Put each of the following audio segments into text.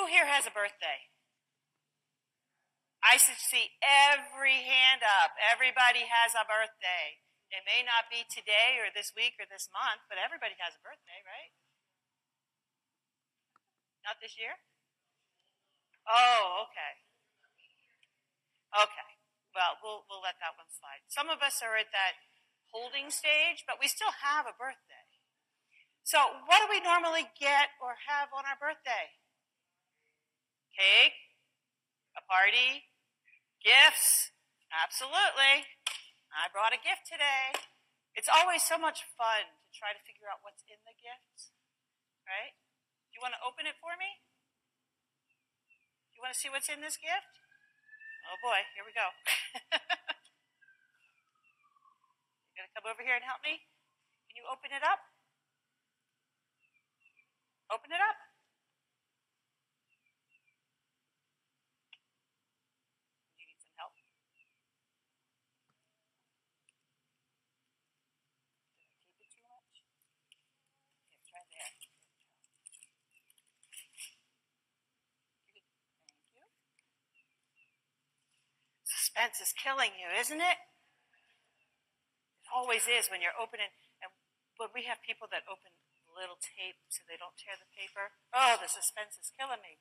Who here has a birthday? I should see every hand up. Everybody has a birthday. It may not be today or this week or this month, but everybody has a birthday, right? Not this year? Oh, okay. Okay. Well, we'll we'll let that one slide. Some of us are at that holding stage, but we still have a birthday. So, what do we normally get or have on our birthday? Cake, a party, gifts. Absolutely. I brought a gift today. It's always so much fun to try to figure out what's in the gift, right? You want to open it for me? You want to see what's in this gift? Oh boy, here we go. you gonna come over here and help me? Can you open it up? Open it up. Suspense is killing you, isn't it? It always is when you're opening. And when we have people that open little tape so they don't tear the paper, oh, the suspense is killing me.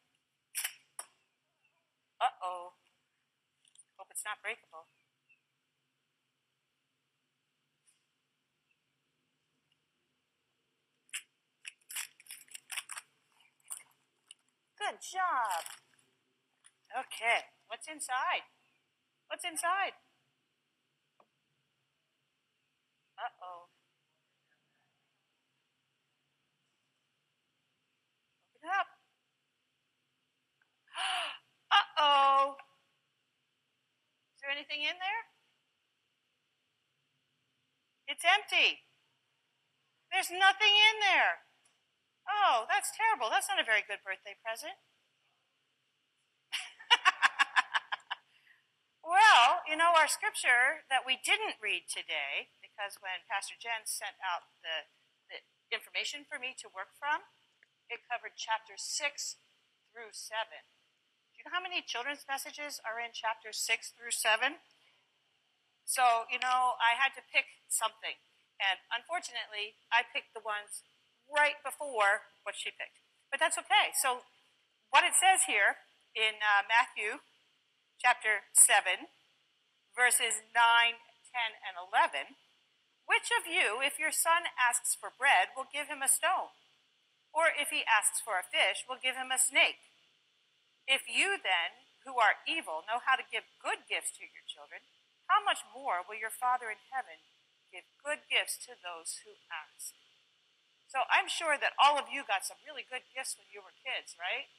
Uh oh. Hope it's not breakable. Good job. Okay, what's inside? What's inside? Uh oh. Open it up. uh oh. Is there anything in there? It's empty. There's nothing in there. Oh, that's terrible. That's not a very good birthday present. Well, you know, our scripture that we didn't read today, because when Pastor Jen sent out the, the information for me to work from, it covered chapter 6 through 7. Do you know how many children's messages are in chapter 6 through 7? So, you know, I had to pick something. And unfortunately, I picked the ones right before what she picked. But that's okay. So, what it says here in uh, Matthew chapter 7, verses 9, 10, and 11. Which of you, if your son asks for bread, will give him a stone? Or if he asks for a fish, will give him a snake? If you then, who are evil, know how to give good gifts to your children, how much more will your Father in heaven give good gifts to those who ask? So I'm sure that all of you got some really good gifts when you were kids, right?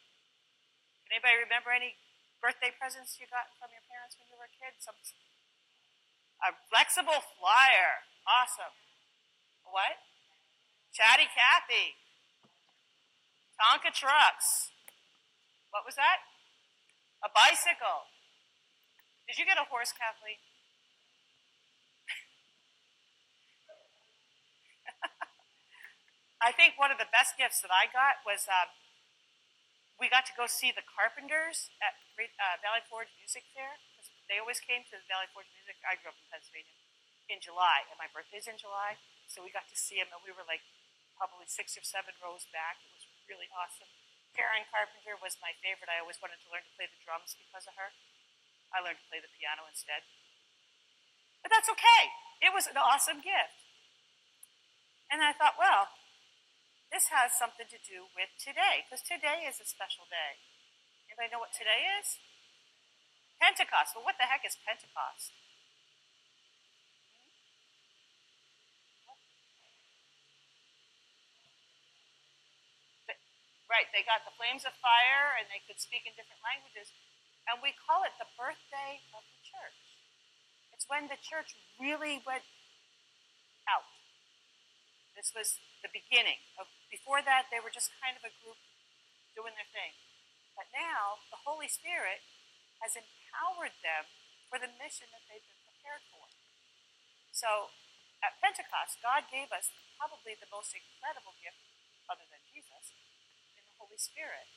Can anybody remember any birthday presents you got from your parents when you were a kid? Some, a flexible flyer. Awesome. What? Chatty Cathy. Tonka trucks. What was that? A bicycle. Did you get a horse, Kathleen? I think one of the best gifts that I got was um, we got to go see the Carpenters at uh, Valley Forge Music Fair. They always came to the Valley Forge Music. I grew up in Pennsylvania in July, and my birthday's in July, so we got to see them, and we were like probably six or seven rows back. It was really awesome. Karen Carpenter was my favorite. I always wanted to learn to play the drums because of her. I learned to play the piano instead. But that's okay. It was an awesome gift. And I thought, well, this has something to do with today, because today is a special day. Anybody know what today is? Pentecost. Well, what the heck is Pentecost? Right, they got the flames of fire and they could speak in different languages. And we call it the birthday of the church. It's when the church really went. This was the beginning. Before that, they were just kind of a group doing their thing. But now, the Holy Spirit has empowered them for the mission that they've been prepared for. So, at Pentecost, God gave us probably the most incredible gift, other than Jesus, in the Holy Spirit.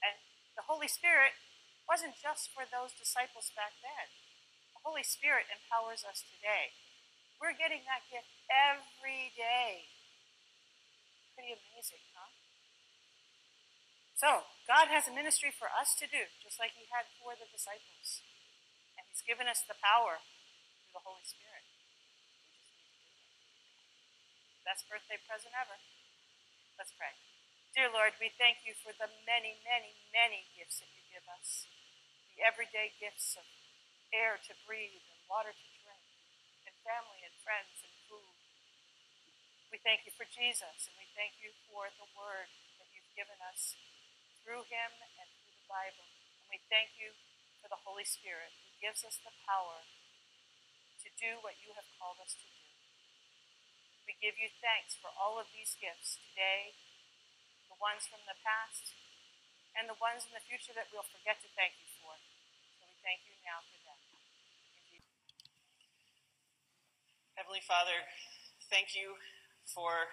And The Holy Spirit wasn't just for those disciples back then. The Holy Spirit empowers us today. We're getting that gift every day. Pretty amazing, huh? So, God has a ministry for us to do, just like He had for the disciples. And He's given us the power through the Holy Spirit. Best birthday present ever. Let's pray. Dear Lord, we thank you for the many, many, many gifts that you give us the everyday gifts of air to breathe and water to drink, and family and friends and. We thank you for Jesus, and we thank you for the word that you've given us through him and through the Bible. And we thank you for the Holy Spirit who gives us the power to do what you have called us to do. We give you thanks for all of these gifts today, the ones from the past, and the ones in the future that we'll forget to thank you for. So we thank you now for them. Heavenly Father, thank you for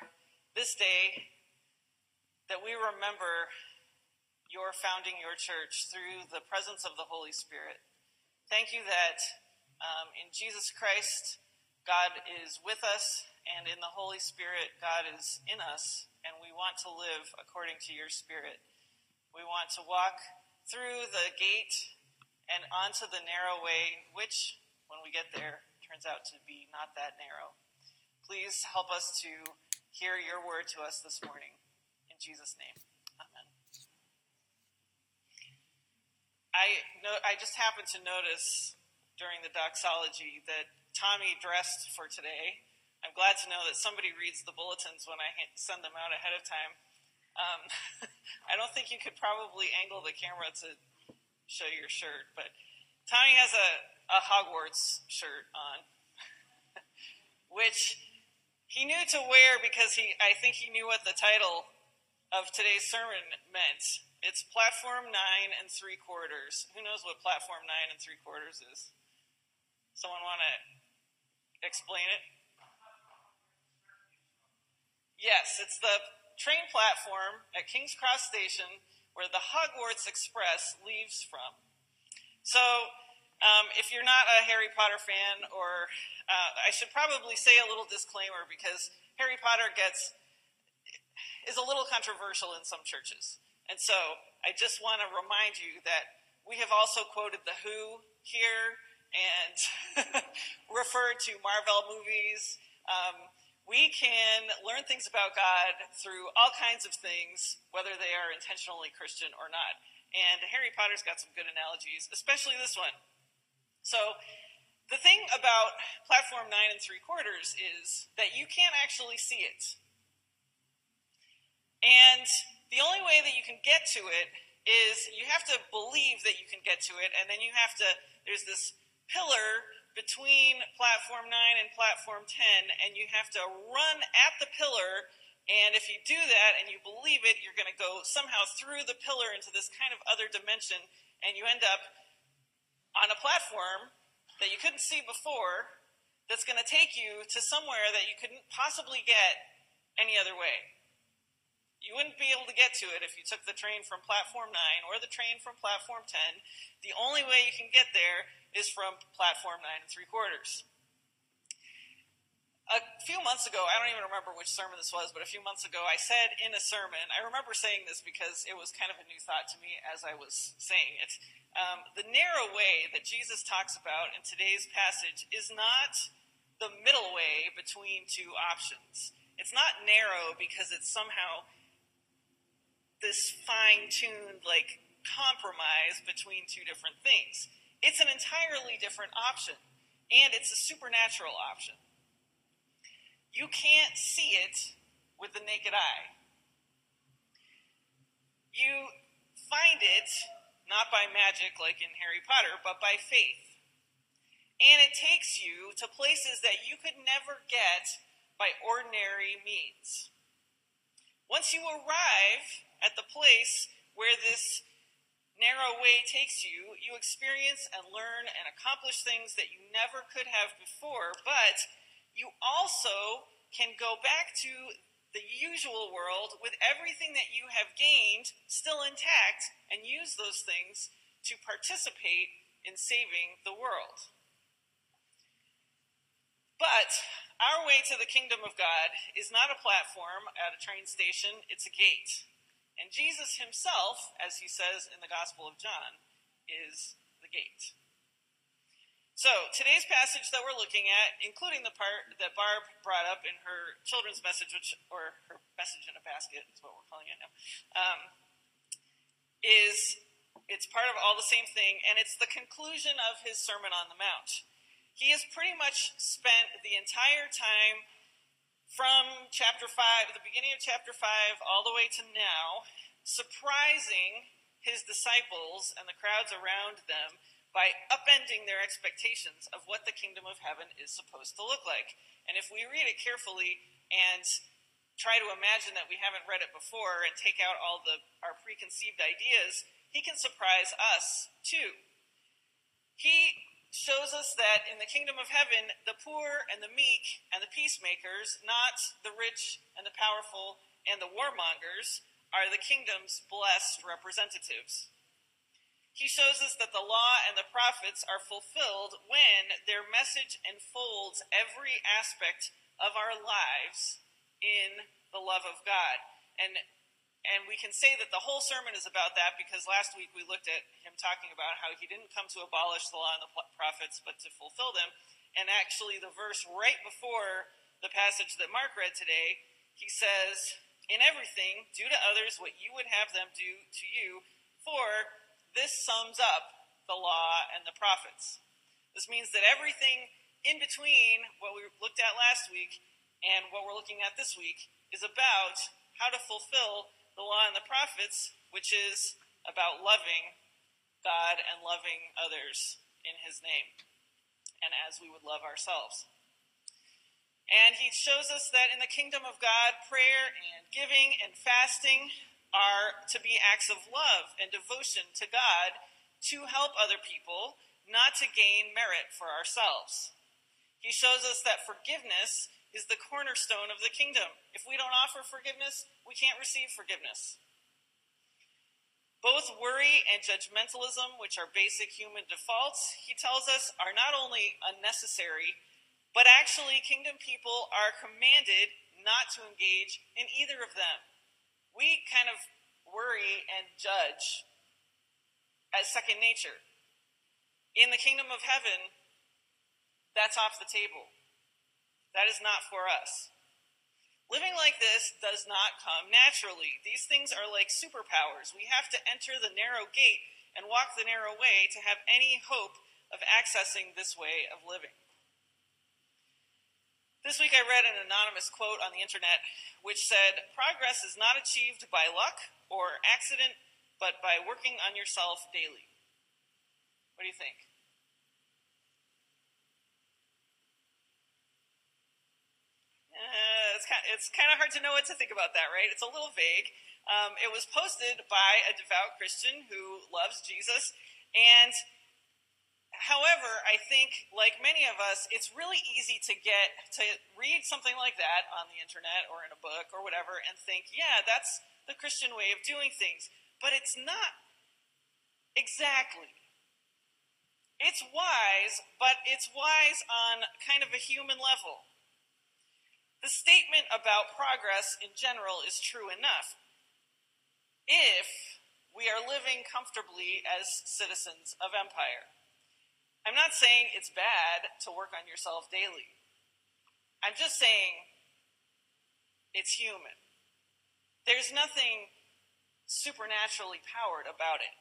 this day that we remember your founding your church through the presence of the Holy Spirit. Thank you that um, in Jesus Christ, God is with us, and in the Holy Spirit, God is in us, and we want to live according to your Spirit. We want to walk through the gate and onto the narrow way, which, when we get there, turns out to be not that narrow. Please help us to hear your word to us this morning. In Jesus' name, amen. I, know, I just happened to notice during the doxology that Tommy dressed for today. I'm glad to know that somebody reads the bulletins when I send them out ahead of time. Um, I don't think you could probably angle the camera to show your shirt, but Tommy has a, a Hogwarts shirt on, which he knew to wear because he, I think he knew what the title of today's sermon meant. It's platform nine and three quarters. Who knows what platform nine and three quarters is? Someone want to explain it? Yes, it's the train platform at King's Cross Station where the Hogwarts Express leaves from. So, um, if you're not a Harry Potter fan, or uh, I should probably say a little disclaimer because Harry Potter gets is a little controversial in some churches, and so I just want to remind you that we have also quoted the Who here and referred to Marvel movies. Um, we can learn things about God through all kinds of things, whether they are intentionally Christian or not. And Harry Potter's got some good analogies, especially this one. So, the thing about platform nine and three quarters is that you can't actually see it. And the only way that you can get to it is you have to believe that you can get to it, and then you have to, there's this pillar between platform 9 and platform 10, and you have to run at the pillar. And if you do that and you believe it, you're going to go somehow through the pillar into this kind of other dimension, and you end up on a platform that you couldn't see before that's going to take you to somewhere that you couldn't possibly get any other way. You wouldn't be able to get to it if you took the train from platform 9 or the train from platform 10. The only way you can get there is from platform 9 and 3 quarters. A few months ago, I don't even remember which sermon this was, but a few months ago, I said in a sermon, I remember saying this because it was kind of a new thought to me as I was saying it. Um, the narrow way that Jesus talks about in today's passage is not the middle way between two options. It's not narrow because it's somehow this fine tuned, like, compromise between two different things. It's an entirely different option, and it's a supernatural option. You can't see it with the naked eye. You find it not by magic like in Harry Potter, but by faith. And it takes you to places that you could never get by ordinary means. Once you arrive at the place where this narrow way takes you, you experience and learn and accomplish things that you never could have before, but you also can go back to the usual world with everything that you have gained still intact and use those things to participate in saving the world. But our way to the kingdom of God is not a platform at a train station, it's a gate. And Jesus himself, as he says in the Gospel of John, is the gate. So, today's passage that we're looking at, including the part that Barb brought up in her children's message, which, or her message in a basket is what we're calling it now, um, is it's part of all the same thing, and it's the conclusion of his Sermon on the Mount. He has pretty much spent the entire time from chapter 5, the beginning of chapter 5, all the way to now, surprising his disciples and the crowds around them by upending their expectations of what the kingdom of heaven is supposed to look like. And if we read it carefully and try to imagine that we haven't read it before and take out all the our preconceived ideas, he can surprise us too. He shows us that in the kingdom of heaven, the poor and the meek and the peacemakers, not the rich and the powerful and the warmongers, are the kingdom's blessed representatives. He shows us that the law and the prophets are fulfilled when their message enfolds every aspect of our lives in the love of God. And and we can say that the whole sermon is about that because last week we looked at him talking about how he didn't come to abolish the law and the prophets but to fulfill them. And actually the verse right before the passage that Mark read today, he says, "In everything, do to others what you would have them do to you, for this sums up the law and the prophets. This means that everything in between what we looked at last week and what we're looking at this week is about how to fulfill the law and the prophets, which is about loving God and loving others in his name, and as we would love ourselves. And he shows us that in the kingdom of God, prayer and giving and fasting are to be acts of love and devotion to God to help other people, not to gain merit for ourselves. He shows us that forgiveness is the cornerstone of the kingdom. If we don't offer forgiveness, we can't receive forgiveness. Both worry and judgmentalism, which are basic human defaults, he tells us, are not only unnecessary, but actually, kingdom people are commanded not to engage in either of them we kind of worry and judge as second nature. In the kingdom of heaven, that's off the table. That is not for us. Living like this does not come naturally. These things are like superpowers. We have to enter the narrow gate and walk the narrow way to have any hope of accessing this way of living. This week I read an anonymous quote on the internet which said, Progress is not achieved by luck or accident, but by working on yourself daily. What do you think? Uh, it's, kind of, it's kind of hard to know what to think about that, right? It's a little vague. Um, it was posted by a devout Christian who loves Jesus, and However, I think, like many of us, it's really easy to get to read something like that on the internet or in a book or whatever and think, yeah, that's the Christian way of doing things. But it's not exactly. It's wise, but it's wise on kind of a human level. The statement about progress in general is true enough if we are living comfortably as citizens of empire. I'm not saying it's bad to work on yourself daily. I'm just saying it's human. There's nothing supernaturally powered about it.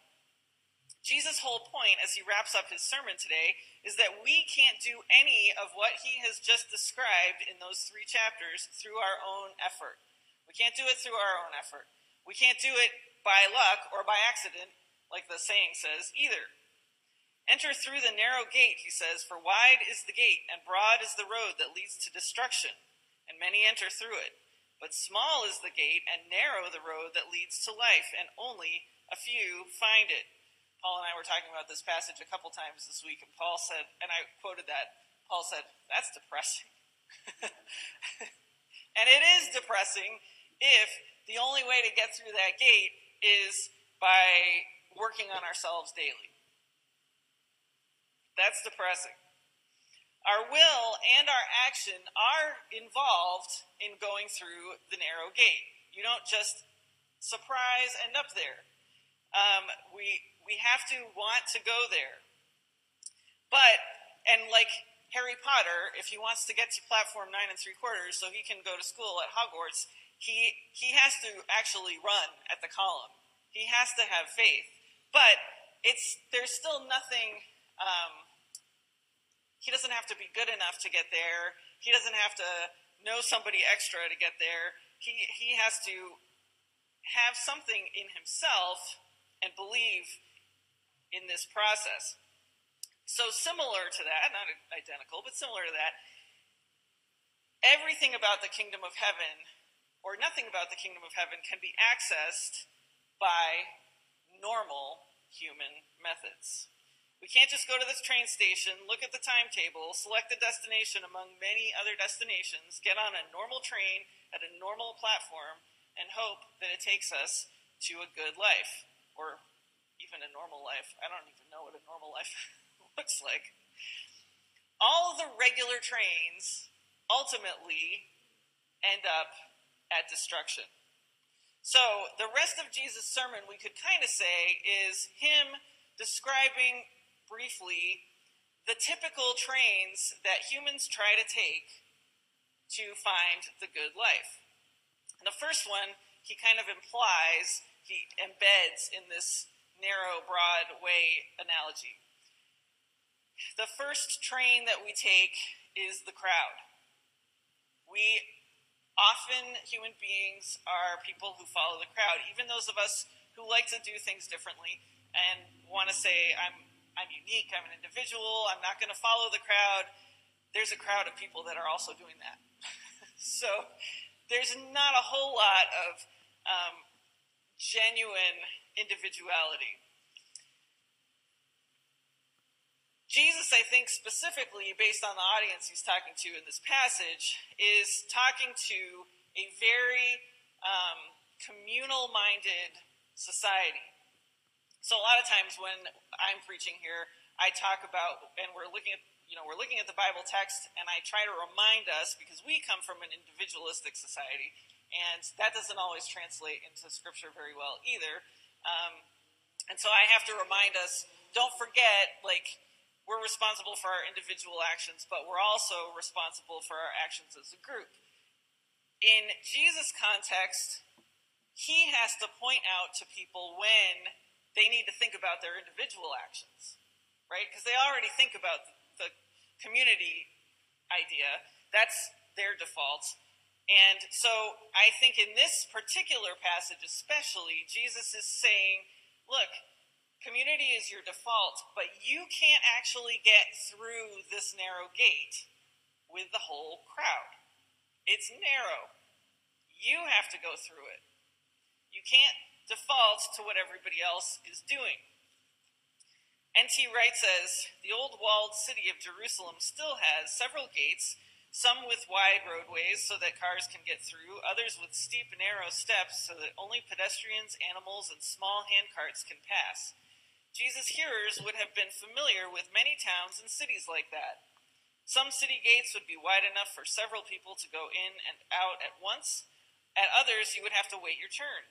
Jesus' whole point as he wraps up his sermon today is that we can't do any of what he has just described in those three chapters through our own effort. We can't do it through our own effort. We can't do it by luck or by accident, like the saying says, either. Enter through the narrow gate, he says, for wide is the gate, and broad is the road that leads to destruction, and many enter through it. But small is the gate, and narrow the road that leads to life, and only a few find it. Paul and I were talking about this passage a couple times this week, and Paul said, and I quoted that, Paul said, that's depressing. And it is depressing if the only way to get through that gate is by working on ourselves daily. That's depressing. Our will and our action are involved in going through the narrow gate. You don't just surprise end up there. Um, we we have to want to go there. But and like Harry Potter, if he wants to get to platform nine and three quarters so he can go to school at Hogwarts, he he has to actually run at the column. He has to have faith. But it's there's still nothing. Um, he doesn't have to be good enough to get there. He doesn't have to know somebody extra to get there. He he has to have something in himself and believe in this process. So, similar to that, not identical, but similar to that, everything about the kingdom of heaven, or nothing about the kingdom of heaven, can be accessed by normal human methods. We can't just go to this train station, look at the timetable, select a destination among many other destinations, get on a normal train at a normal platform, and hope that it takes us to a good life, or even a normal life. I don't even know what a normal life looks like. All the regular trains ultimately end up at destruction. So, the rest of Jesus' sermon, we could kind of say, is him describing briefly the typical trains that humans try to take to find the good life. And the first one, he kind of implies, he embeds in this narrow, broad way analogy. The first train that we take is the crowd. We often, human beings, are people who follow the crowd, even those of us who like to do things differently and want to say, I'm, I'm unique, I'm an individual, I'm not going to follow the crowd. There's a crowd of people that are also doing that. so there's not a whole lot of um, genuine individuality. Jesus, I think, specifically based on the audience he's talking to in this passage, is talking to a very um, communal minded society. So, a lot of times when I'm preaching here, I talk about, and we're looking at you know, we're looking at the Bible text, and I try to remind us because we come from an individualistic society, and that doesn't always translate into Scripture very well either. Um, and so I have to remind us don't forget, like, we're responsible for our individual actions, but we're also responsible for our actions as a group. In Jesus' context, he has to point out to people when they need to think about their individual actions, right? Because they already think about the community idea. That's their default. And so I think in this particular passage, especially, Jesus is saying, look, Community is your default, but you can't actually get through this narrow gate with the whole crowd. It's narrow. You have to go through it. You can't default to what everybody else is doing. N.T. Wright says the old walled city of Jerusalem still has several gates, some with wide roadways so that cars can get through, others with steep, narrow steps so that only pedestrians, animals, and small handcarts can pass. Jesus' hearers would have been familiar with many towns and cities like that. Some city gates would be wide enough for several people to go in and out at once. At others, you would have to wait your turn.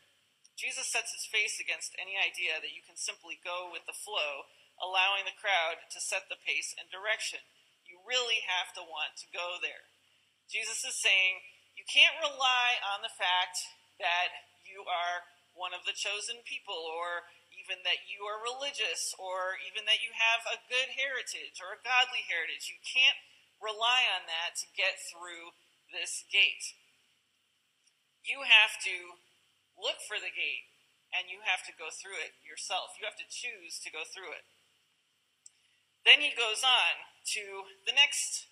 Jesus sets his face against any idea that you can simply go with the flow, allowing the crowd to set the pace and direction. You really have to want to go there. Jesus is saying you can't rely on the fact that you are one of the chosen people or even that you are religious or even that you have a good heritage or a godly heritage. You can't rely on that to get through this gate. You have to look for the gate and you have to go through it yourself. You have to choose to go through it. Then he goes on to the next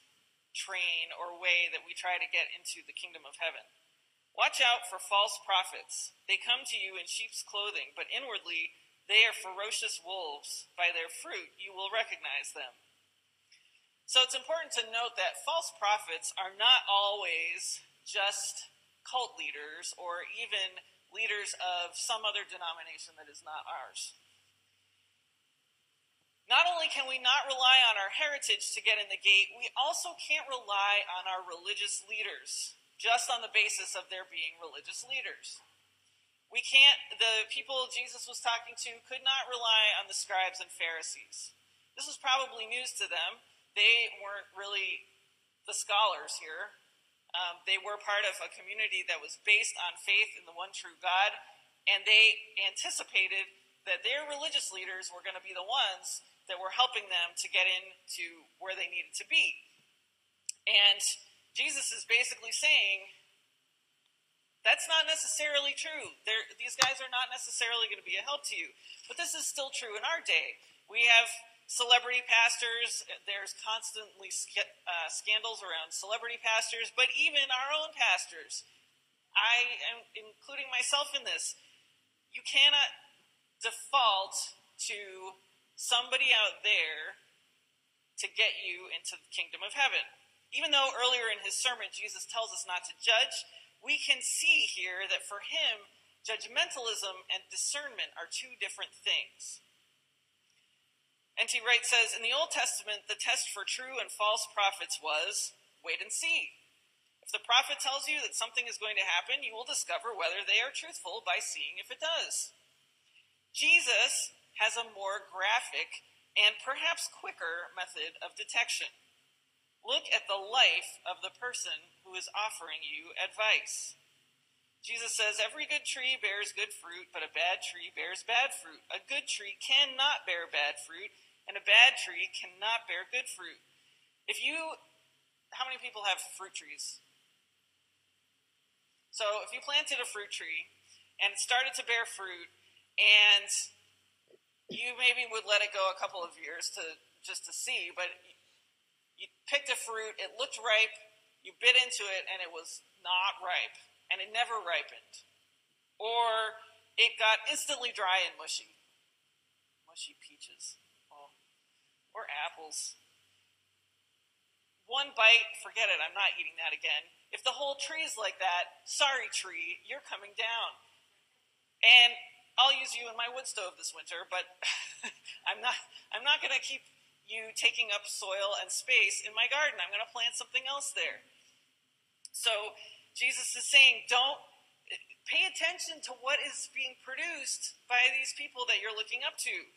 train or way that we try to get into the kingdom of heaven. Watch out for false prophets. They come to you in sheep's clothing, but inwardly they are ferocious wolves. By their fruit you will recognize them. So it's important to note that false prophets are not always just cult leaders or even leaders of some other denomination that is not ours. Not only can we not rely on our heritage to get in the gate, we also can't rely on our religious leaders just on the basis of their being religious leaders. We can't, the people Jesus was talking to could not rely on the scribes and Pharisees. This was probably news to them. They weren't really the scholars here. Um, they were part of a community that was based on faith in the one true God, and they anticipated that their religious leaders were going to be the ones that were helping them to get into where they needed to be. And Jesus is basically saying, that's not necessarily true. They're, these guys are not necessarily going to be a help to you. But this is still true in our day. We have celebrity pastors. There's constantly uh, scandals around celebrity pastors, but even our own pastors. I am including myself in this. You cannot default to somebody out there to get you into the kingdom of heaven. Even though earlier in his sermon Jesus tells us not to judge, we can see here that for him, judgmentalism and discernment are two different things. N.T. Wright says In the Old Testament, the test for true and false prophets was wait and see. If the prophet tells you that something is going to happen, you will discover whether they are truthful by seeing if it does. Jesus has a more graphic and perhaps quicker method of detection. Look at the life of the person who is offering you advice. Jesus says, Every good tree bears good fruit, but a bad tree bears bad fruit. A good tree cannot bear bad fruit, and a bad tree cannot bear good fruit. If you, how many people have fruit trees? So if you planted a fruit tree and it started to bear fruit, and you maybe would let it go a couple of years to just to see, but you picked a fruit, it looked ripe, you bit into it, and it was not ripe, and it never ripened. Or it got instantly dry and mushy. Mushy peaches. Oh. Or apples. One bite, forget it, I'm not eating that again. If the whole tree is like that, sorry, tree, you're coming down. And I'll use you in my wood stove this winter, but I'm not I'm not gonna keep you taking up soil and space in my garden. I'm going to plant something else there. So Jesus is saying, don't pay attention to what is being produced by these people that you're looking up to.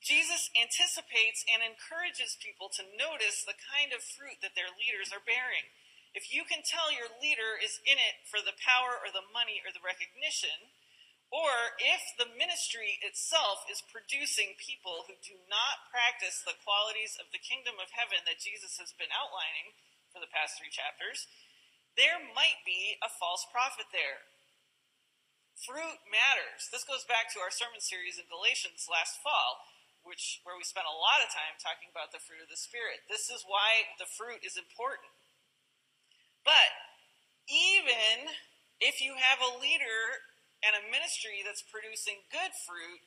Jesus anticipates and encourages people to notice the kind of fruit that their leaders are bearing. If you can tell your leader is in it for the power or the money or the recognition, or if the ministry itself is producing people who do not practice the qualities of the kingdom of heaven that Jesus has been outlining for the past three chapters, there might be a false prophet there. Fruit matters. This goes back to our sermon series in Galatians last fall, which where we spent a lot of time talking about the fruit of the spirit. This is why the fruit is important. But even if you have a leader and a ministry that's producing good fruit,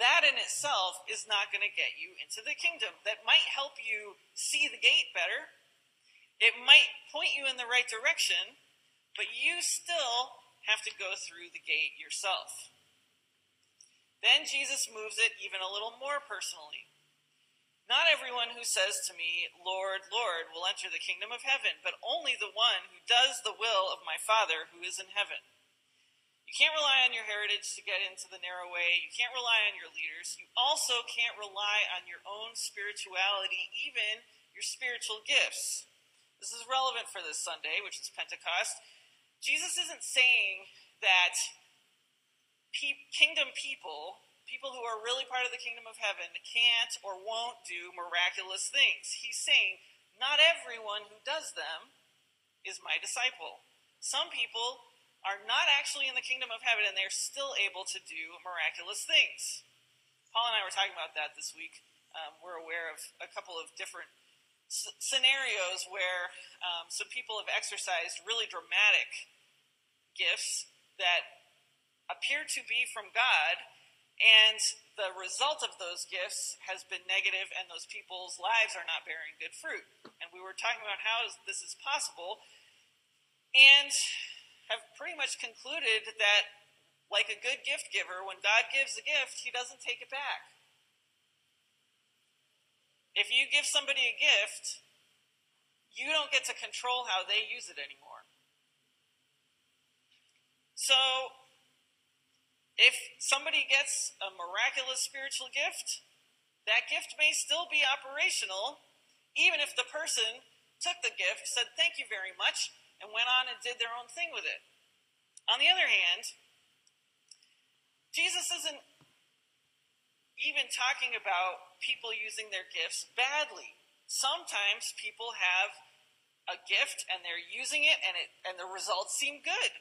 that in itself is not going to get you into the kingdom. That might help you see the gate better. It might point you in the right direction, but you still have to go through the gate yourself. Then Jesus moves it even a little more personally. Not everyone who says to me, Lord, Lord, will enter the kingdom of heaven, but only the one who does the will of my Father who is in heaven. You can't rely on your heritage to get into the narrow way. You can't rely on your leaders. You also can't rely on your own spirituality, even your spiritual gifts. This is relevant for this Sunday, which is Pentecost. Jesus isn't saying that pe- kingdom people, people who are really part of the kingdom of heaven, can't or won't do miraculous things. He's saying, not everyone who does them is my disciple. Some people are not actually in the kingdom of heaven and they're still able to do miraculous things. Paul and I were talking about that this week. Um, we're aware of a couple of different s- scenarios where um, some people have exercised really dramatic gifts that appear to be from God, and the result of those gifts has been negative, and those people's lives are not bearing good fruit. And we were talking about how this is possible and have pretty much concluded that, like a good gift giver, when God gives a gift, he doesn't take it back. If you give somebody a gift, you don't get to control how they use it anymore. So, if somebody gets a miraculous spiritual gift, that gift may still be operational, even if the person took the gift, said thank you very much, and went on and did their own thing with it. On the other hand, Jesus isn't even talking about people using their gifts badly. Sometimes people have a gift and they're using it and it and the results seem good.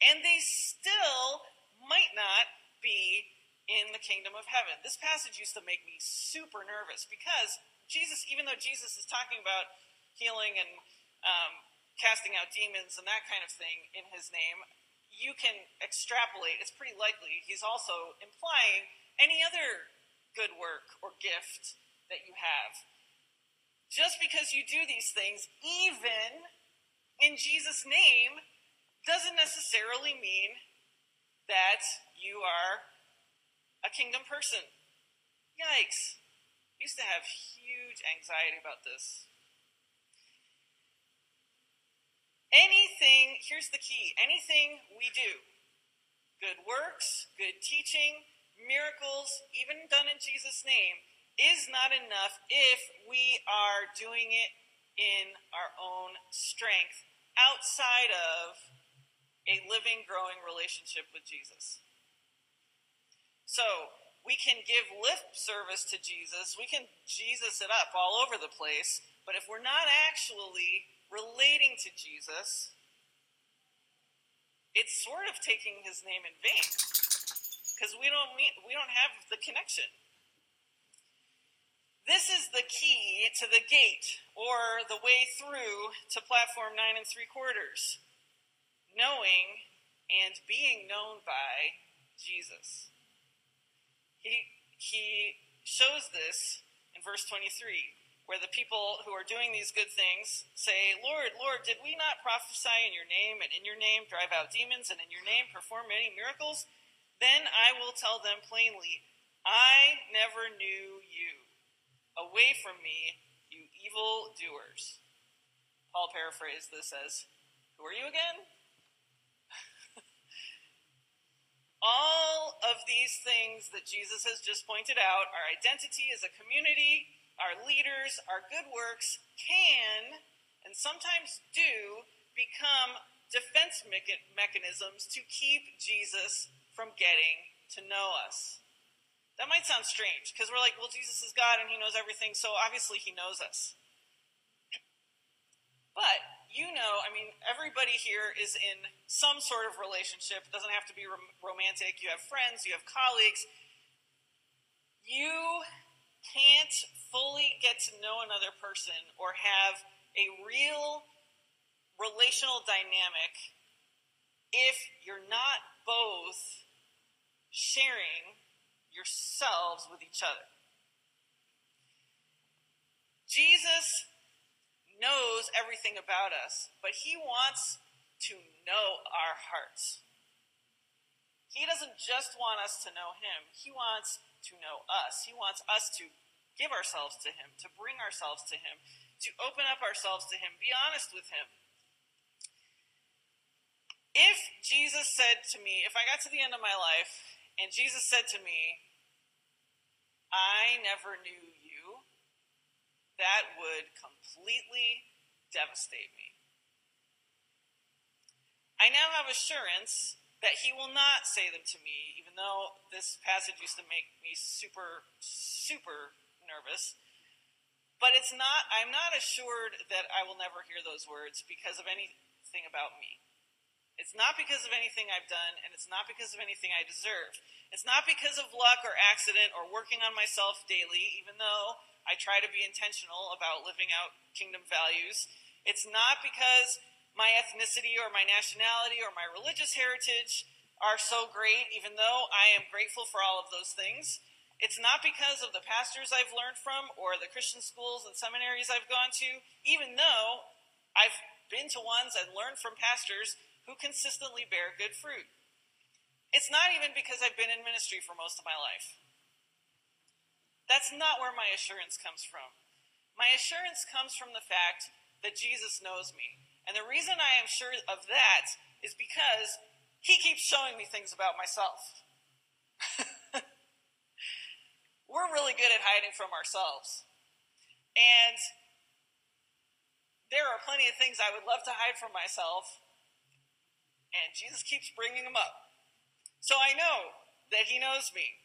And they still might not be in the kingdom of heaven. This passage used to make me super nervous because Jesus, even though Jesus is talking about healing and um, casting out demons and that kind of thing in his name, you can extrapolate. It's pretty likely he's also implying any other good work or gift that you have. Just because you do these things, even in Jesus' name, doesn't necessarily mean that you are a kingdom person. Yikes. Used to have huge anxiety about this. Anything, here's the key anything we do, good works, good teaching, miracles, even done in Jesus' name, is not enough if we are doing it in our own strength outside of a living, growing relationship with Jesus. So we can give lip service to Jesus, we can Jesus it up all over the place, but if we're not actually relating to Jesus, it's sort of taking his name in vain because we don't we don't have the connection. This is the key to the gate or the way through to platform nine and three quarters. Knowing and being known by Jesus. He, he shows this in verse 23, where the people who are doing these good things say, Lord, Lord, did we not prophesy in your name, and in your name drive out demons, and in your name perform many miracles? Then I will tell them plainly, I never knew you. Away from me, you evil doers. Paul paraphrased this as, Who are you again? All of these things that Jesus has just pointed out, our identity as a community, our leaders, our good works, can and sometimes do become defense mechanisms to keep Jesus from getting to know us. That might sound strange because we're like, well, Jesus is God and he knows everything, so obviously he knows us. But you know, I mean, everybody here is in some sort of relationship. It doesn't have to be rom- romantic. You have friends, you have colleagues. You can't fully get to know another person or have a real relational dynamic if you're not both sharing yourselves with each other. Jesus knows everything about us, but He wants to know our hearts. He doesn't just want us to know Him, He wants to know us. He wants us to give ourselves to Him, to bring ourselves to Him, to open up ourselves to Him, be honest with Him. If Jesus said to me, if I got to the end of my life and Jesus said to me, I never knew you. that would completely devastate me. I now have assurance that he will not say them to me, even though this passage used to make me super, super nervous. But it's not, I'm not assured that I will never hear those words because of anything about me. It's not because of anything I've done, and it's not because of anything I deserve. It's not because of luck or accident or working on myself daily, even though I try to be intentional about living out kingdom values. It's not because my ethnicity or my nationality or my religious heritage are so great, even though I am grateful for all of those things. It's not because of the pastors I've learned from or the Christian schools and seminaries I've gone to, even though I've been to ones and learned from pastors who consistently bear good fruit. It's not even because I've been in ministry for most of my life. That's not where my assurance comes from. My assurance comes from the fact that Jesus knows me. And the reason I am sure of that is because he keeps showing me things about myself. We're really good at hiding from ourselves. And there are plenty of things I would love to hide from myself, and Jesus keeps bringing them up. So I know that He knows me,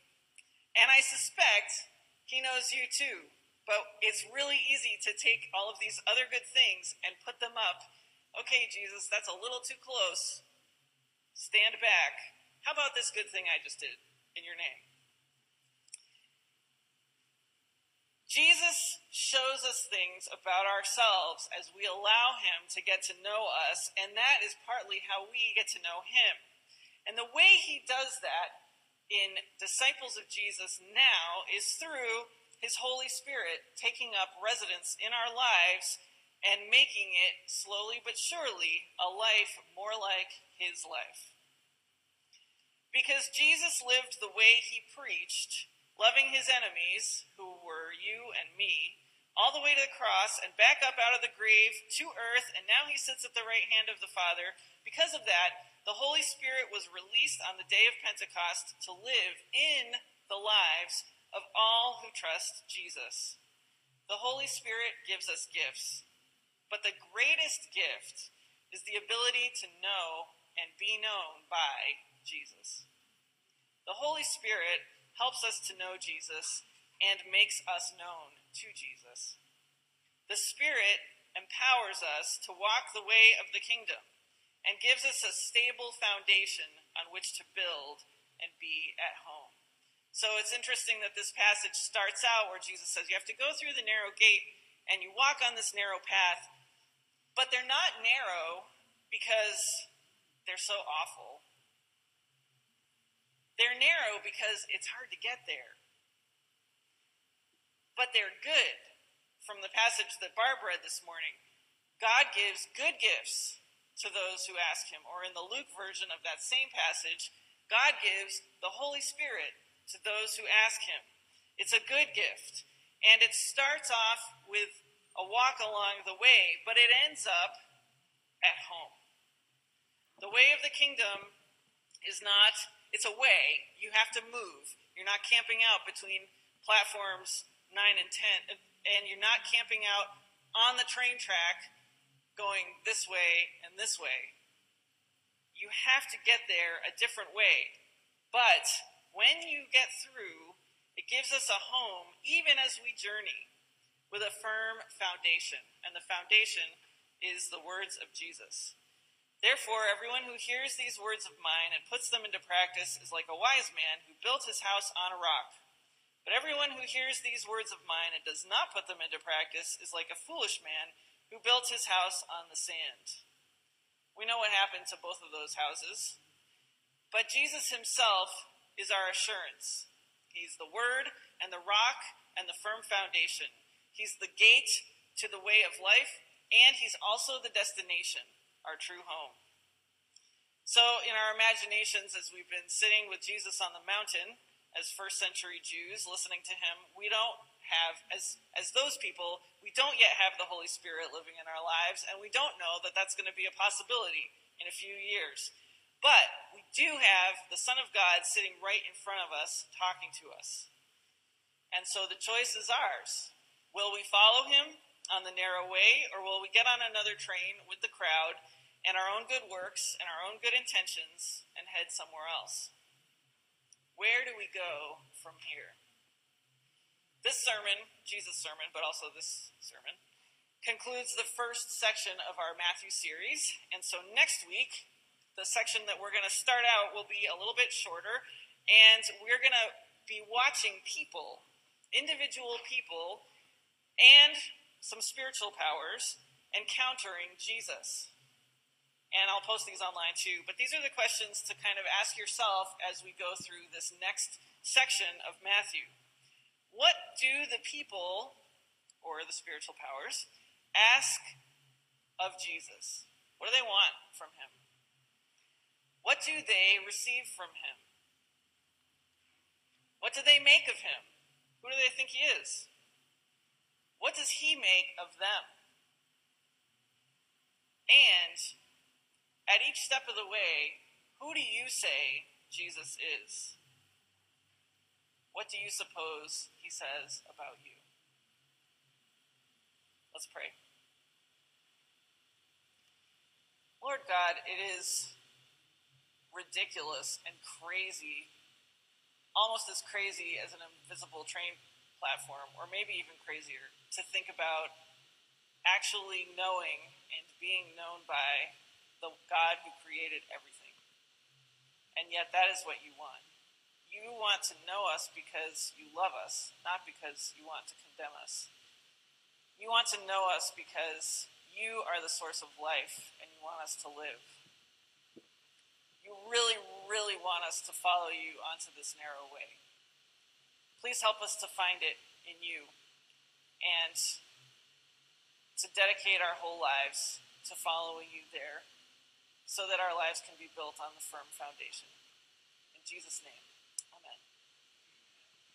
and I suspect He knows you too. But it's really easy to take all of these other good things and put them up. Okay, Jesus, that's a little too close. Stand back. How about this good thing I just did in your name? Jesus shows us things about ourselves as we allow Him to get to know us, and that is partly how we get to know Him. And the way He does that in disciples of Jesus now is through His Holy Spirit taking up residence in our lives and making it slowly but surely a life more like His life. Because Jesus lived the way He preached loving his enemies, who you and me, all the way to the cross and back up out of the grave to earth, and now he sits at the right hand of the Father. Because of that, the Holy Spirit was released on the day of Pentecost to live in the lives of all who trust Jesus. The Holy Spirit gives us gifts, but the greatest gift is the ability to know and be known by Jesus. The Holy Spirit helps us to know Jesus and makes us known to Jesus. The Spirit empowers us to walk the way of the kingdom and gives us a stable foundation on which to build and be at home. So it's interesting that this passage starts out where Jesus says you have to go through the narrow gate and you walk on this narrow path, but they're not narrow because they're so awful. They're narrow because it's hard to get there. But they're good. From the passage that Barb read this morning, God gives good gifts to those who ask Him. Or in the Luke version of that same passage, God gives the Holy Spirit to those who ask Him. It's a good gift. And it starts off with a walk along the way, but it ends up at home. The way of the kingdom is not it's a way. You have to move. You're not camping out between platforms 9 and 10, and you're not camping out on the train track going this way and this way. You have to get there a different way. But when you get through, it gives us a home even as we journey with a firm foundation. And the foundation is the words of Jesus. Therefore, everyone who hears these words of mine and puts them into practice is like a wise man who built his house on a rock. But everyone who hears these words of mine and does not put them into practice is like a foolish man who built his house on the sand. We know what happened to both of those houses. But Jesus himself is our assurance. He's the Word and the rock and the firm foundation. He's the gate to the way of life, and He's also the destination our true home. So, in our imaginations, as we've been sitting with Jesus on the mountain as first century Jews, listening to him, we don't have, as, as those people, we don't yet have the Holy Spirit living in our lives, and we don't know that that's going to be a possibility in a few years. But we do have the Son of God sitting right in front of us, talking to us. And so the choice is ours. Will we follow him on the narrow way, or will we get on another train with the crowd and our own good works and our own good intentions and head somewhere else. Where do we go from here? This sermon, Jesus' sermon, but also this sermon, concludes the first section of our Matthew series. And so next week, the section that we're going to start out will be a little bit shorter, and we're going to be watching people, individual people, and some spiritual powers encountering Jesus and I'll post these online too. But these are the questions to kind of ask yourself as we go through this next section of Matthew. What do the people, or the spiritual powers, ask of Jesus? What do they want from him? What do they receive from him? What do they make of him? Who do they think he is? What does he make of them? And at each step of the way, who do you say Jesus is? What do you suppose he says about you? Let's pray. Lord God, it is ridiculous and crazy, almost as crazy as an invisible train platform, or maybe even crazier, to think about actually knowing and being known by the God who created everything. And yet, that is what you want. You want to know us because you love us, not because you want to condemn us. You want to know us because you are the source of life and you want us to live you really, really want us to follow you onto this narrow way. Please help us to find it in you and to dedicate our whole lives to following you there so that our lives can be built on the firm foundation. In Jesus' name.